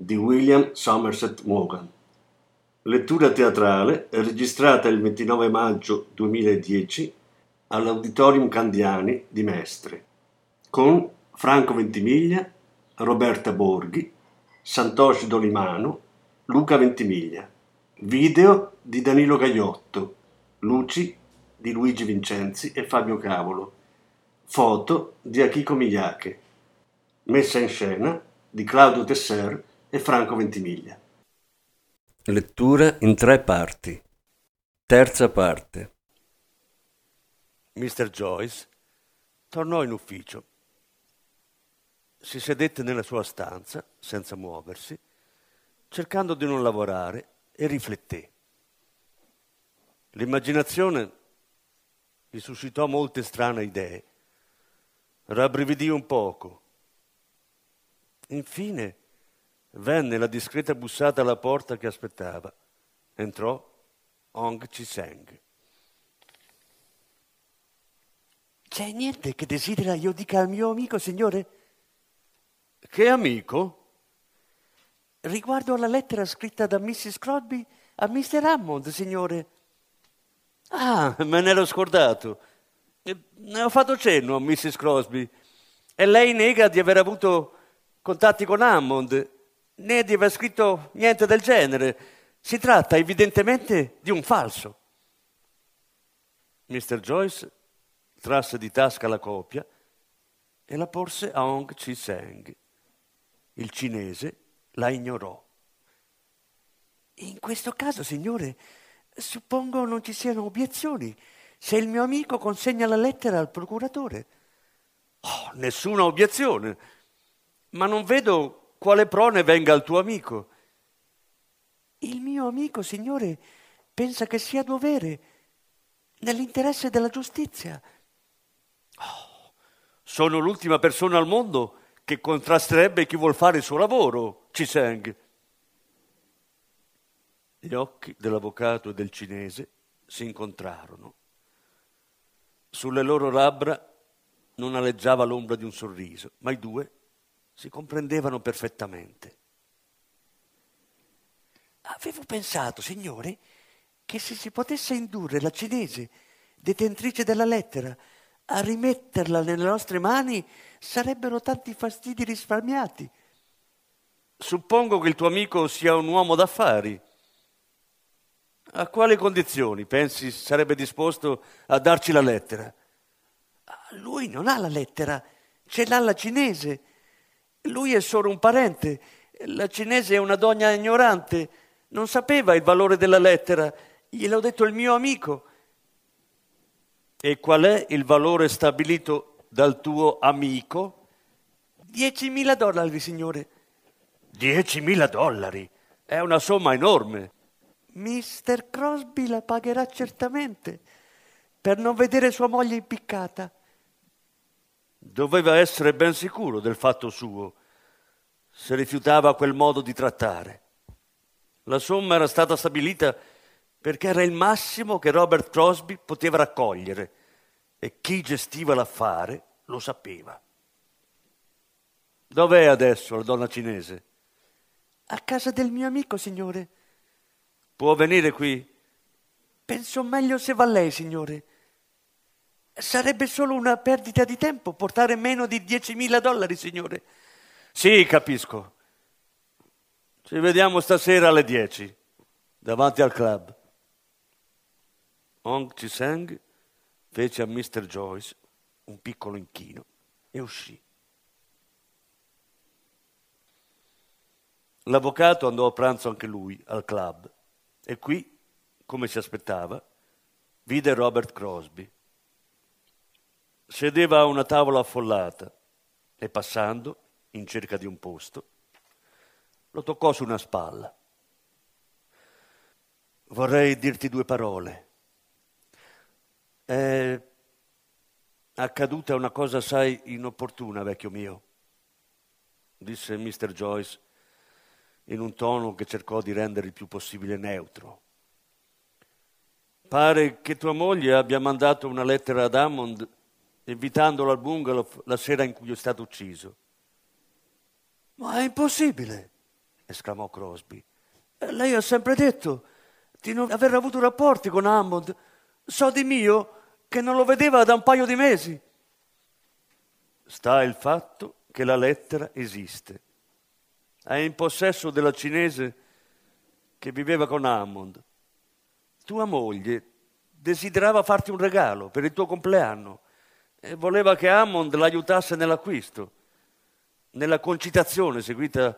di William Somerset Maugham. Lettura teatrale registrata il 29 maggio 2010 all'Auditorium Candiani di Mestre con Franco Ventimiglia, Roberta Borghi, Santoshi Dolimano, Luca Ventimiglia. Video di Danilo Gagliotto, luci di Luigi Vincenzi e Fabio Cavolo, foto di Akiko Miyake, messa in scena di Claudio Tesser e Franco Ventimiglia. Lettura in tre parti. Terza parte. Mr. Joyce tornò in ufficio. Si sedette nella sua stanza, senza muoversi, cercando di non lavorare, e rifletté. L'immaginazione gli suscitò molte strane idee. Rabbrividì un poco. Infine venne la discreta bussata alla porta che aspettava. Entrò Ong Chi-seng. C'è niente che desidera io dica al mio amico, signore? Che amico? Riguardo alla lettera scritta da Mrs. Crosby a Mr. Hammond, signore. Ah, me ne ero scordato. Ne ho fatto cenno a Mrs. Crosby e lei nega di aver avuto contatti con Hammond né di aver scritto niente del genere. Si tratta evidentemente di un falso. Mr. Joyce trasse di tasca la copia e la porse a Hong Chi-seng. Il cinese la ignorò. In questo caso, signore, suppongo non ci siano obiezioni se il mio amico consegna la lettera al procuratore. Oh, nessuna obiezione, ma non vedo quale prone venga al tuo amico. Il mio amico, signore, pensa che sia dovere, nell'interesse della giustizia. Oh, sono l'ultima persona al mondo che contrasterebbe chi vuol fare il suo lavoro, Ciseng. Gli occhi dell'avvocato e del cinese si incontrarono. Sulle loro labbra non aleggiava l'ombra di un sorriso, ma i due si comprendevano perfettamente. Avevo pensato, signore, che se si potesse indurre la cinese, detentrice della lettera, a rimetterla nelle nostre mani, sarebbero tanti fastidi risparmiati. Suppongo che il tuo amico sia un uomo d'affari. A quali condizioni pensi sarebbe disposto a darci la lettera? Lui non ha la lettera, ce l'ha la cinese. Lui è solo un parente. La cinese è una donna ignorante. Non sapeva il valore della lettera. Gliel'ho detto il mio amico. E qual è il valore stabilito dal tuo amico? Diecimila dollari, signore. Diecimila dollari? È una somma enorme. Mister Crosby la pagherà certamente per non vedere sua moglie impiccata. Doveva essere ben sicuro del fatto suo, se rifiutava quel modo di trattare. La somma era stata stabilita perché era il massimo che Robert Crosby poteva raccogliere e chi gestiva l'affare lo sapeva. Dov'è adesso la donna cinese? A casa del mio amico, signore. Può venire qui? Penso meglio se va lei, signore. Sarebbe solo una perdita di tempo portare meno di 10.000 dollari, signore. Sì, capisco. Ci vediamo stasera alle 10, davanti al club. Hong Chi-seng fece a Mr. Joyce un piccolo inchino e uscì. L'avvocato andò a pranzo anche lui al club e qui, come si aspettava, vide Robert Crosby. Sedeva a una tavola affollata e passando, in cerca di un posto, lo toccò su una spalla. vorrei dirti due parole. È accaduta una cosa assai inopportuna, vecchio mio, disse Mr. Joyce in un tono che cercò di rendere il più possibile neutro. Pare che tua moglie abbia mandato una lettera ad Hammond invitandolo al bungalow la sera in cui è stato ucciso. Ma è impossibile, esclamò Crosby. Lei ha sempre detto di non aver avuto rapporti con Hammond. So di mio che non lo vedeva da un paio di mesi. Sta il fatto che la lettera esiste. È in possesso della cinese che viveva con Hammond. Tua moglie desiderava farti un regalo per il tuo compleanno e voleva che Hammond l'aiutasse nell'acquisto. Nella concitazione seguita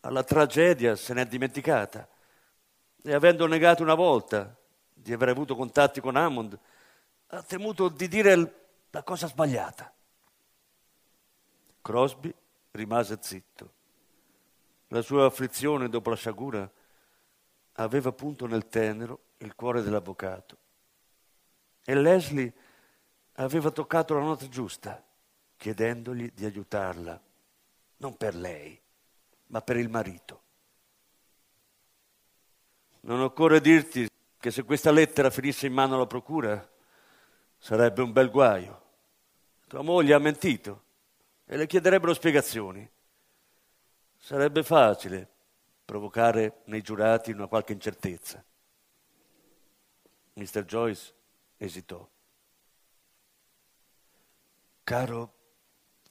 alla tragedia se n'è dimenticata e avendo negato una volta di aver avuto contatti con Hammond, ha temuto di dire la cosa sbagliata. Crosby rimase zitto. La sua afflizione dopo la sciagura aveva punto nel tenero il cuore dell'avvocato. E Leslie aveva toccato la nota giusta, chiedendogli di aiutarla, non per lei, ma per il marito. Non occorre dirti che se questa lettera finisse in mano alla procura sarebbe un bel guaio. Tua moglie ha mentito e le chiederebbero spiegazioni. Sarebbe facile provocare nei giurati una qualche incertezza. Mr. Joyce esitò. Caro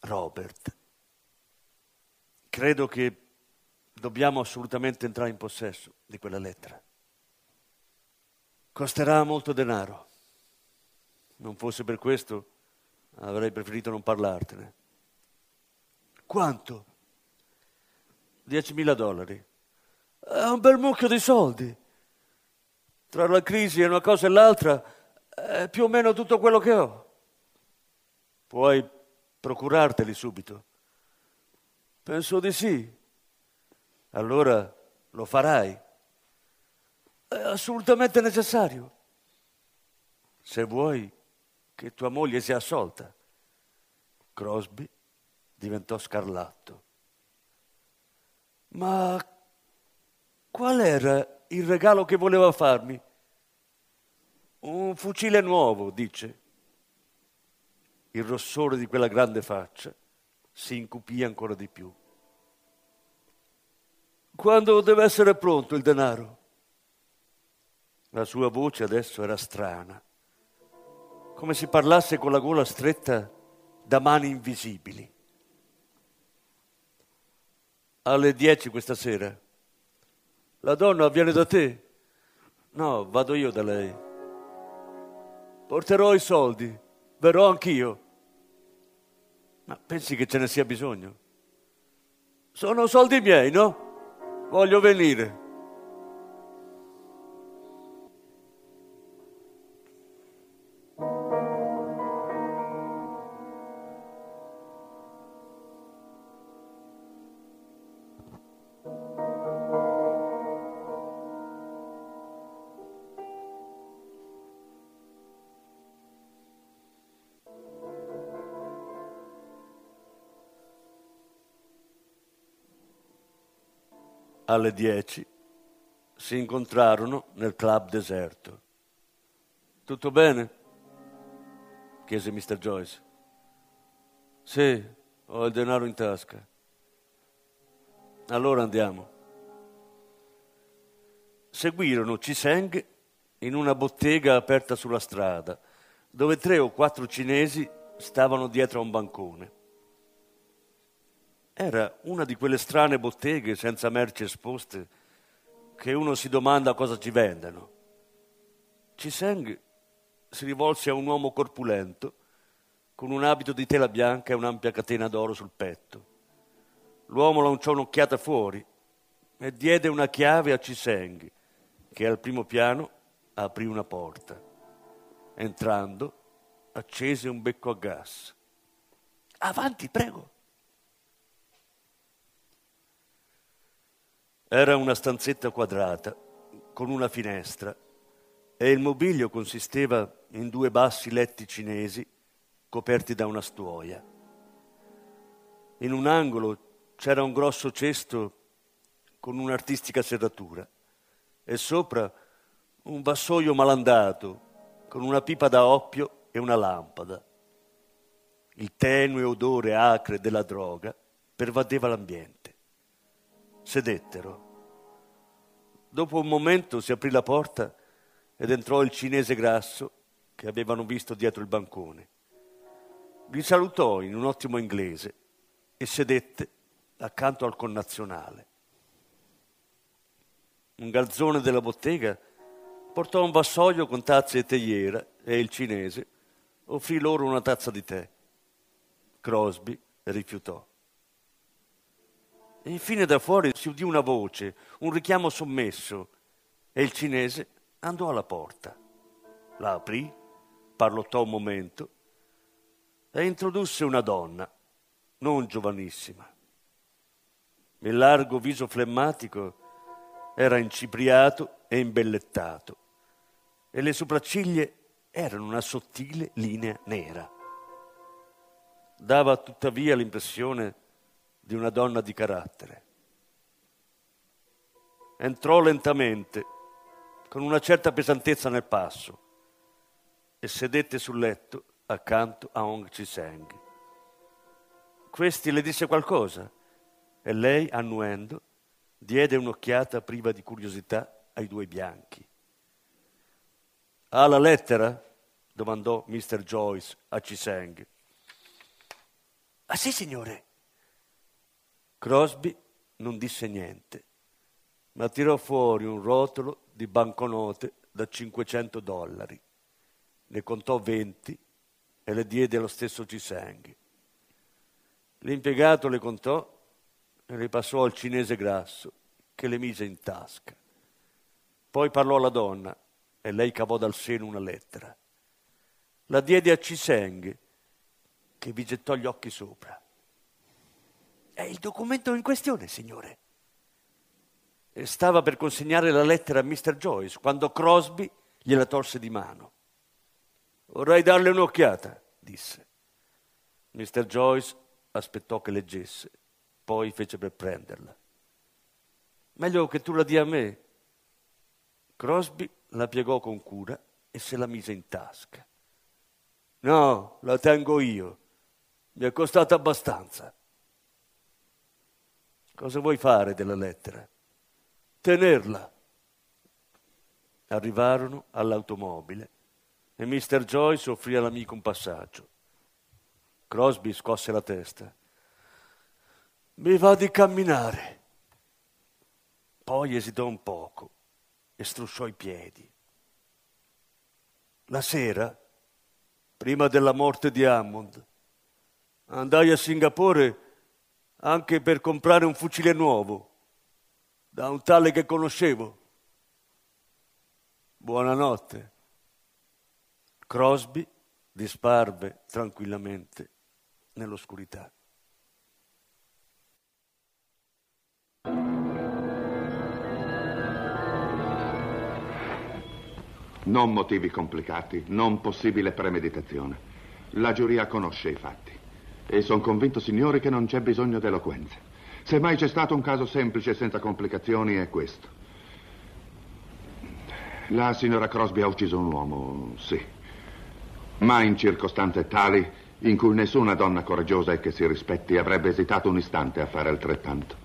Robert, credo che dobbiamo assolutamente entrare in possesso di quella lettera. Costerà molto denaro. Non fosse per questo, avrei preferito non parlartene. Quanto? 10.000 dollari. È un bel mucchio di soldi. Tra la crisi e una cosa e l'altra è più o meno tutto quello che ho. Puoi procurarteli subito? Penso di sì. Allora lo farai. È assolutamente necessario. Se vuoi che tua moglie sia assolta. Crosby diventò scarlatto. Ma qual era il regalo che voleva farmi? Un fucile nuovo, dice. Il rossore di quella grande faccia si incupì ancora di più. Quando deve essere pronto il denaro? La sua voce adesso era strana come se parlasse con la gola stretta da mani invisibili. Alle dieci questa sera. La donna viene da te? No, vado io da lei. Porterò i soldi, verrò anch'io. Ma pensi che ce ne sia bisogno? Sono soldi miei, no? Voglio venire. Alle dieci si incontrarono nel club deserto. Tutto bene? chiese Mr. Joyce. Sì, ho il denaro in tasca. Allora andiamo. Seguirono Ciseng in una bottega aperta sulla strada, dove tre o quattro cinesi stavano dietro a un bancone. Era una di quelle strane botteghe senza merci esposte che uno si domanda cosa ci vendano. Ciseng si rivolse a un uomo corpulento con un abito di tela bianca e un'ampia catena d'oro sul petto. L'uomo lanciò un'occhiata fuori e diede una chiave a Ciseng, che al primo piano aprì una porta. Entrando, accese un becco a gas. Avanti, prego. Era una stanzetta quadrata, con una finestra e il mobilio consisteva in due bassi letti cinesi coperti da una stuoia. In un angolo c'era un grosso cesto con un'artistica serratura e sopra un vassoio malandato con una pipa da oppio e una lampada. Il tenue odore acre della droga pervadeva l'ambiente. Sedettero. Dopo un momento si aprì la porta ed entrò il cinese grasso che avevano visto dietro il bancone. Vi salutò in un ottimo inglese e sedette accanto al connazionale. Un garzone della bottega portò un vassoio con tazze e teiera e il cinese offrì loro una tazza di tè. Crosby rifiutò. E infine da fuori si udì una voce, un richiamo sommesso e il cinese andò alla porta. La aprì, parlottò un momento e introdusse una donna, non giovanissima. Il largo viso flemmatico era incipriato e imbellettato e le sopracciglia erano una sottile linea nera. Dava tuttavia l'impressione di una donna di carattere. Entrò lentamente, con una certa pesantezza nel passo, e sedette sul letto accanto a Ong Chi-seng. Questi le disse qualcosa e lei, annuendo, diede un'occhiata priva di curiosità ai due bianchi. Ha la lettera? domandò Mr. Joyce a Ciseng. Ah sì, signore. Crosby non disse niente, ma tirò fuori un rotolo di banconote da 500 dollari. Ne contò 20 e le diede allo stesso Ciseng. L'impiegato le contò e le passò al cinese grasso che le mise in tasca. Poi parlò alla donna e lei cavò dal seno una lettera. La diede a Ciseng che vi gettò gli occhi sopra. È il documento in questione, signore. E stava per consegnare la lettera a Mr. Joyce quando Crosby gliela tolse di mano. Vorrei darle un'occhiata, disse. Mr. Joyce aspettò che leggesse, poi fece per prenderla. Meglio che tu la dia a me. Crosby la piegò con cura e se la mise in tasca. No, la tengo io. Mi è costata abbastanza. Cosa vuoi fare della lettera? Tenerla. Arrivarono all'automobile e Mr. Joyce offrì all'amico un passaggio. Crosby scosse la testa. Mi va di camminare. Poi esitò un poco e strusciò i piedi. La sera, prima della morte di Hammond, andai a Singapore anche per comprare un fucile nuovo da un tale che conoscevo. Buonanotte. Crosby disparve tranquillamente nell'oscurità. Non motivi complicati, non possibile premeditazione. La giuria conosce i fatti. E sono convinto, signori, che non c'è bisogno di eloquenza. Se mai c'è stato un caso semplice senza complicazioni è questo. La signora Crosby ha ucciso un uomo, sì. Ma in circostanze tali in cui nessuna donna coraggiosa e che si rispetti avrebbe esitato un istante a fare altrettanto.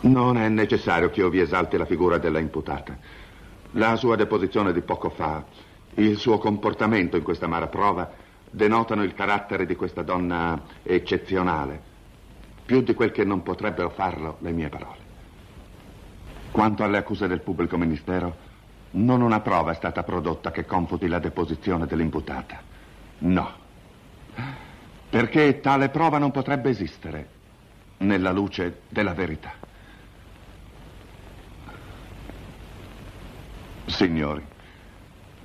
Non è necessario che io vi esalti la figura della imputata. La sua deposizione di poco fa il suo comportamento in questa amara prova denotano il carattere di questa donna eccezionale, più di quel che non potrebbero farlo le mie parole. Quanto alle accuse del pubblico ministero, non una prova è stata prodotta che confuti la deposizione dell'imputata. No. Perché tale prova non potrebbe esistere nella luce della verità. Signori,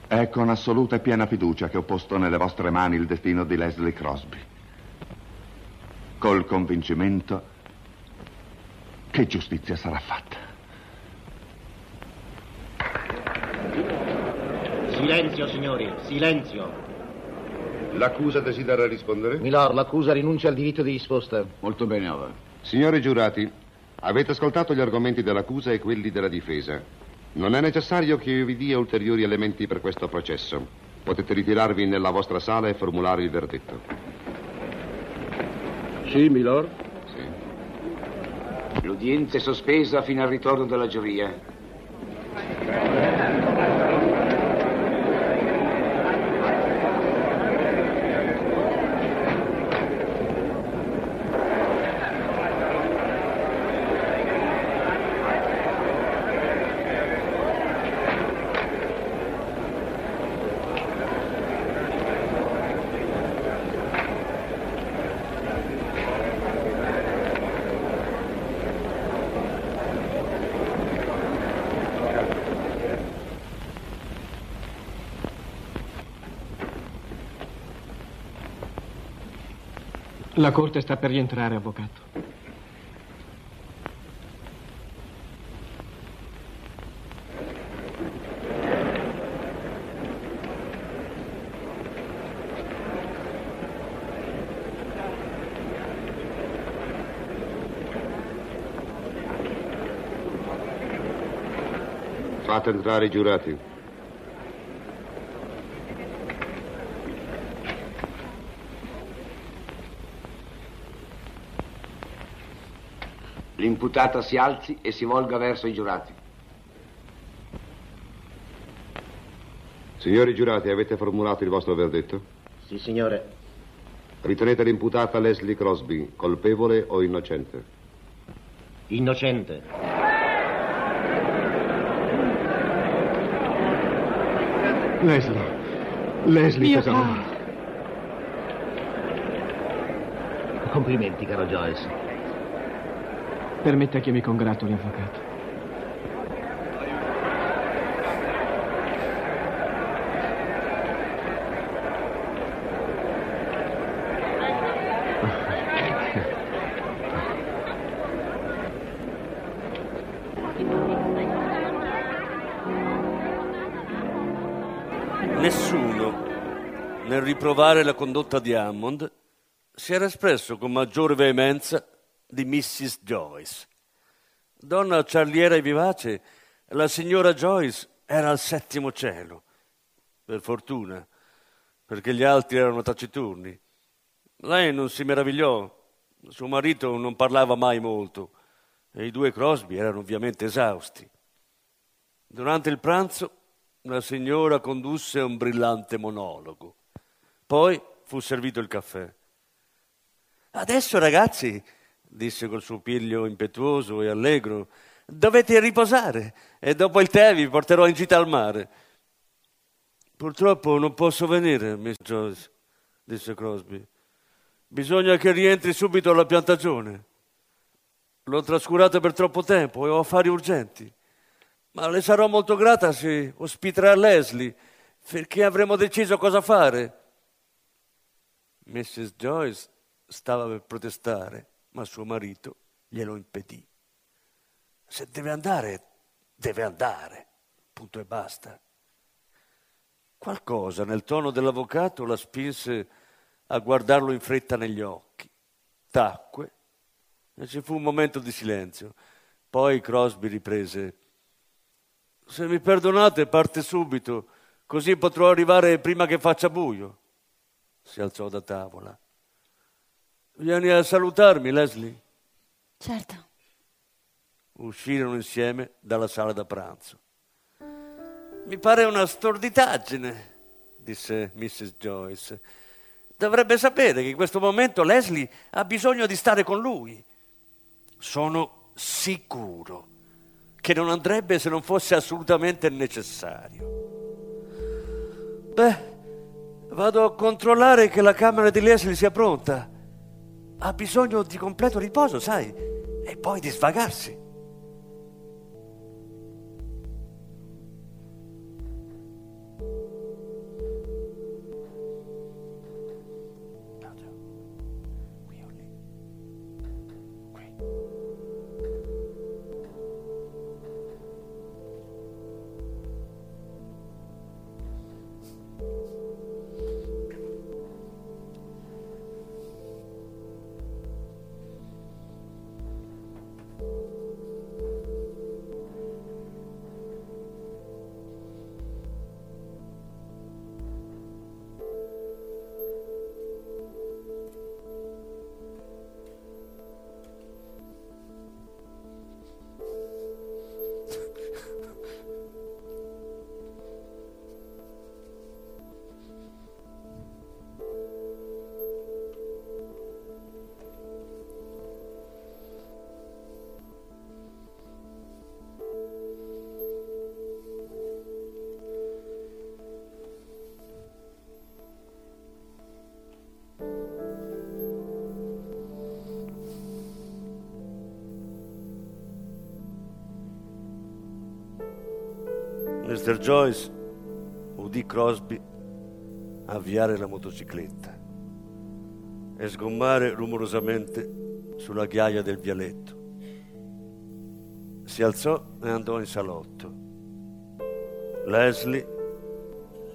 è con assoluta e piena fiducia che ho posto nelle vostre mani il destino di Leslie Crosby. Col convincimento che giustizia sarà fatta. Silenzio, signori, silenzio. L'accusa desidera rispondere? Milord, l'accusa rinuncia al diritto di risposta. Molto bene, Ova. Signori giurati, avete ascoltato gli argomenti dell'accusa e quelli della difesa. Non è necessario che io vi dia ulteriori elementi per questo processo. Potete ritirarvi nella vostra sala e formulare il verdetto. Sì, milord. Sì. L'udienza è sospesa fino al ritorno della giuria. La corte sta per rientrare, avvocato. Fate entrare i giurati. L'imputata si alzi e si volga verso i giurati. Signori giurati, avete formulato il vostro verdetto? Sì, signore. Ritenete l'imputata Leslie Crosby colpevole o innocente? Innocente. Leslie. Leslie, Mio tesoro. Complimenti, caro Joyce. Permetta che mi congratuli, avvocato. Nessuno, nel riprovare la condotta di Hammond, si era espresso con maggiore veemenza di Mrs. Joyce. Donna ciarliera e vivace, la signora Joyce era al settimo cielo. Per fortuna, perché gli altri erano taciturni. Lei non si meravigliò. Suo marito non parlava mai molto e i due Crosby erano ovviamente esausti. Durante il pranzo la signora condusse un brillante monologo. Poi fu servito il caffè. Adesso, ragazzi, disse col suo piglio impetuoso e allegro, dovete riposare e dopo il tè vi porterò in gita al mare. Purtroppo non posso venire, Miss Joyce, disse Crosby. Bisogna che rientri subito alla piantagione. L'ho trascurata per troppo tempo e ho affari urgenti. Ma le sarò molto grata se ospiterà Leslie, perché avremo deciso cosa fare. Mrs. Joyce stava per protestare, ma suo marito glielo impedì. Se deve andare, deve andare, punto e basta. Qualcosa nel tono dell'avvocato la spinse a guardarlo in fretta negli occhi. Tacque e ci fu un momento di silenzio. Poi Crosby riprese. Se mi perdonate, parte subito, così potrò arrivare prima che faccia buio. Si alzò da tavola. Vieni a salutarmi, Leslie. Certo. Uscirono insieme dalla sala da pranzo. Mi pare una storditaggine, disse Mrs. Joyce. Dovrebbe sapere che in questo momento Leslie ha bisogno di stare con lui. Sono sicuro che non andrebbe se non fosse assolutamente necessario. Beh, vado a controllare che la camera di Leslie sia pronta. Ha bisogno di completo riposo, sai, e poi di svagarsi. Mr. Joyce udì Crosby avviare la motocicletta e sgommare rumorosamente sulla ghiaia del vialetto. Si alzò e andò in salotto. Leslie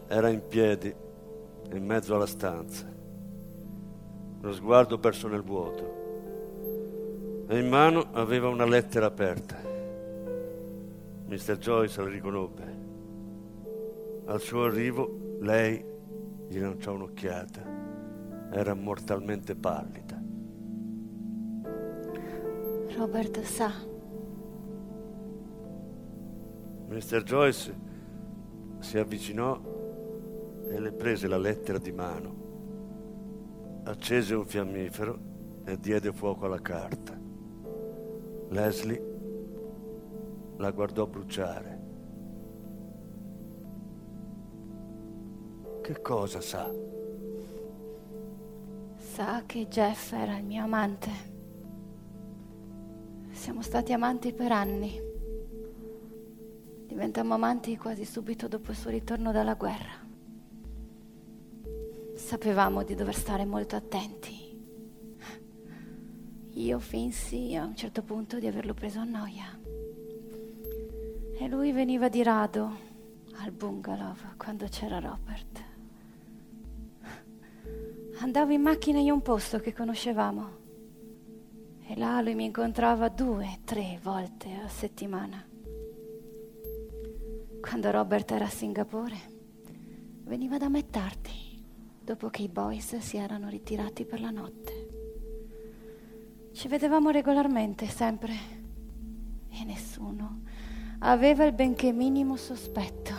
era in piedi in mezzo alla stanza, lo sguardo perso nel vuoto e in mano aveva una lettera aperta. Mr. Joyce la riconobbe. Al suo arrivo lei gli lanciò un'occhiata. Era mortalmente pallida. Robert sa. Mr. Joyce si avvicinò e le prese la lettera di mano, accese un fiammifero e diede fuoco alla carta. Leslie la guardò bruciare. Che cosa sa? Sa che Jeff era il mio amante. Siamo stati amanti per anni. Diventammo amanti quasi subito dopo il suo ritorno dalla guerra. Sapevamo di dover stare molto attenti. Io finsi a un certo punto di averlo preso a noia. E lui veniva di rado al bungalow quando c'era Robert. Andavo in macchina in un posto che conoscevamo e là lui mi incontrava due, tre volte a settimana. Quando Robert era a Singapore, veniva da me tardi, dopo che i boys si erano ritirati per la notte. Ci vedevamo regolarmente, sempre, e nessuno aveva il benché minimo sospetto.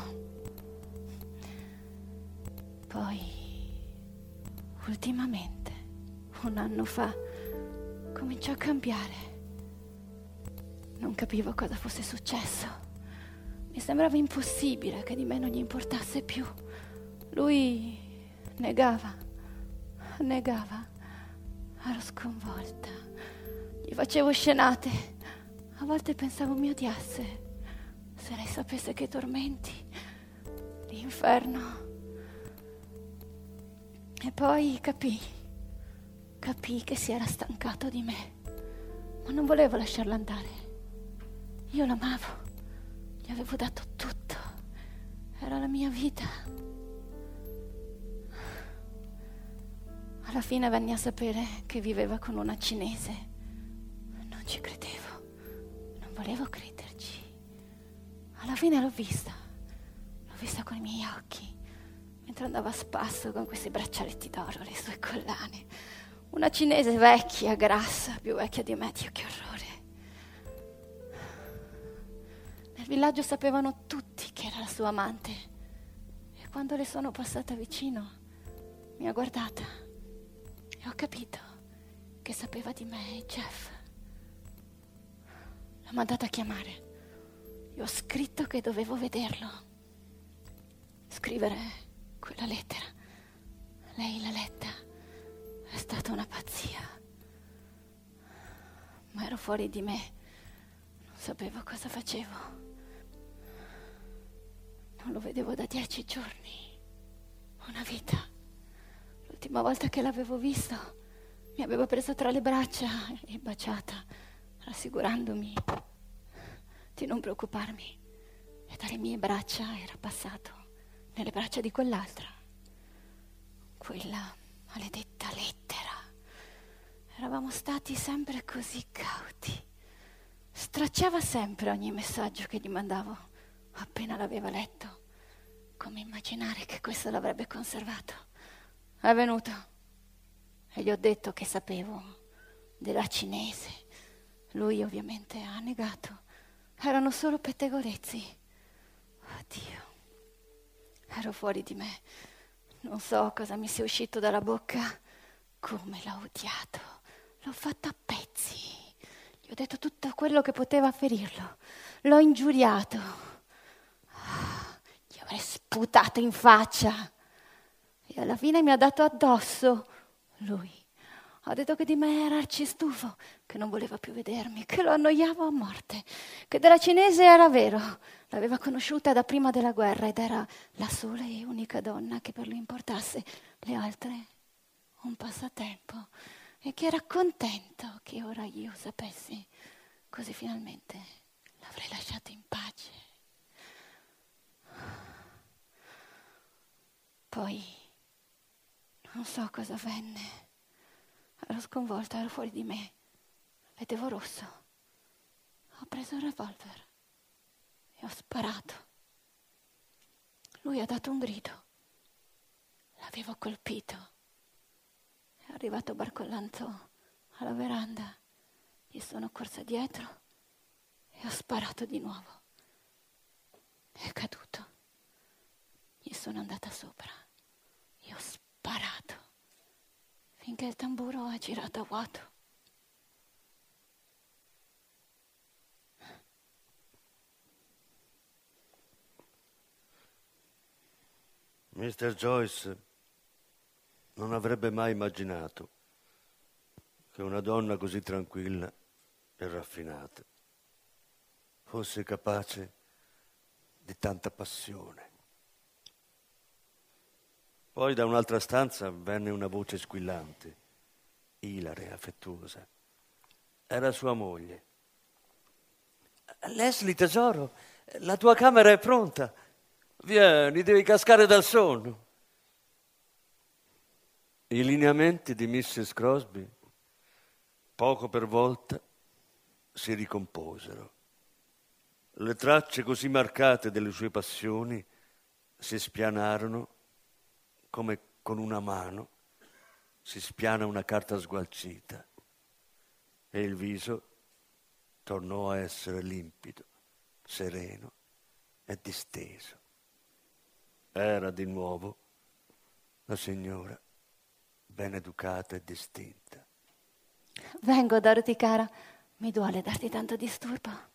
Ultimamente, un anno fa, cominciò a cambiare. Non capivo cosa fosse successo. Mi sembrava impossibile che di me non gli importasse più. Lui negava, negava. Ero sconvolta. Gli facevo scenate. A volte pensavo mi odiasse. Se lei sapesse che tormenti, l'inferno. E poi capì, capì che si era stancato di me, ma non volevo lasciarlo andare. Io l'amavo, gli avevo dato tutto, era la mia vita. Alla fine venni a sapere che viveva con una cinese. Non ci credevo, non volevo crederci. Alla fine l'ho vista, l'ho vista con i miei occhi, mentre andava a spasso con questi braccialetti d'oro, le sue collane. Una cinese vecchia, grassa, più vecchia di me, Dio che orrore. Nel villaggio sapevano tutti che era la sua amante e quando le sono passata vicino mi ha guardata e ho capito che sapeva di me e Jeff. L'ho mandata a chiamare. Gli ho scritto che dovevo vederlo. Scrivere quella lettera. Lei l'ha letta. È stata una pazzia. Ma ero fuori di me. Non sapevo cosa facevo. Non lo vedevo da dieci giorni. Una vita. L'ultima volta che l'avevo visto mi aveva preso tra le braccia e baciata, rassicurandomi di non preoccuparmi. E dalle mie braccia era passato nelle braccia di quell'altra. Quella maledetta lettera. Eravamo stati sempre così cauti. Stracciava sempre ogni messaggio che gli mandavo appena l'aveva letto. Come immaginare che questo l'avrebbe conservato? È venuto e gli ho detto che sapevo della cinese. Lui ovviamente ha negato. Erano solo pettegolezzi. Ero fuori di me. Non so cosa mi sia uscito dalla bocca. Come l'ho odiato. L'ho fatto a pezzi. Gli ho detto tutto quello che poteva ferirlo. L'ho ingiuriato. Gli avrei sputato in faccia. E alla fine mi ha dato addosso lui. Ha detto che di me era arcistufo, che non voleva più vedermi, che lo annoiavo a morte, che della cinese era vero, L'aveva conosciuta da prima della guerra ed era la sola e unica donna che per lui importasse. Le altre un passatempo e che era contento che ora io sapessi, così finalmente l'avrei lasciato in pace. Poi non so cosa avvenne. Ero sconvolta, ero fuori di me. Vedevo rosso. Ho preso il revolver e ho sparato. Lui ha dato un grido. L'avevo colpito. È arrivato barcollando alla veranda. Gli sono corsa dietro e ho sparato di nuovo. È caduto. Gli sono andata sopra e ho sparato finché il tamburo ha girato a vuoto. Mr. Joyce non avrebbe mai immaginato che una donna così tranquilla e raffinata fosse capace di tanta passione. Poi da un'altra stanza venne una voce squillante, ilare, affettuosa. Era sua moglie. Leslie, tesoro, la tua camera è pronta. Vieni, devi cascare dal sonno. I lineamenti di Mrs. Crosby, poco per volta, si ricomposero. Le tracce così marcate delle sue passioni si spianarono come con una mano si spiana una carta sgualcita e il viso tornò a essere limpido, sereno e disteso. Era di nuovo la signora ben educata e distinta. Vengo, Dorothy cara. Mi duole darti tanto disturbo.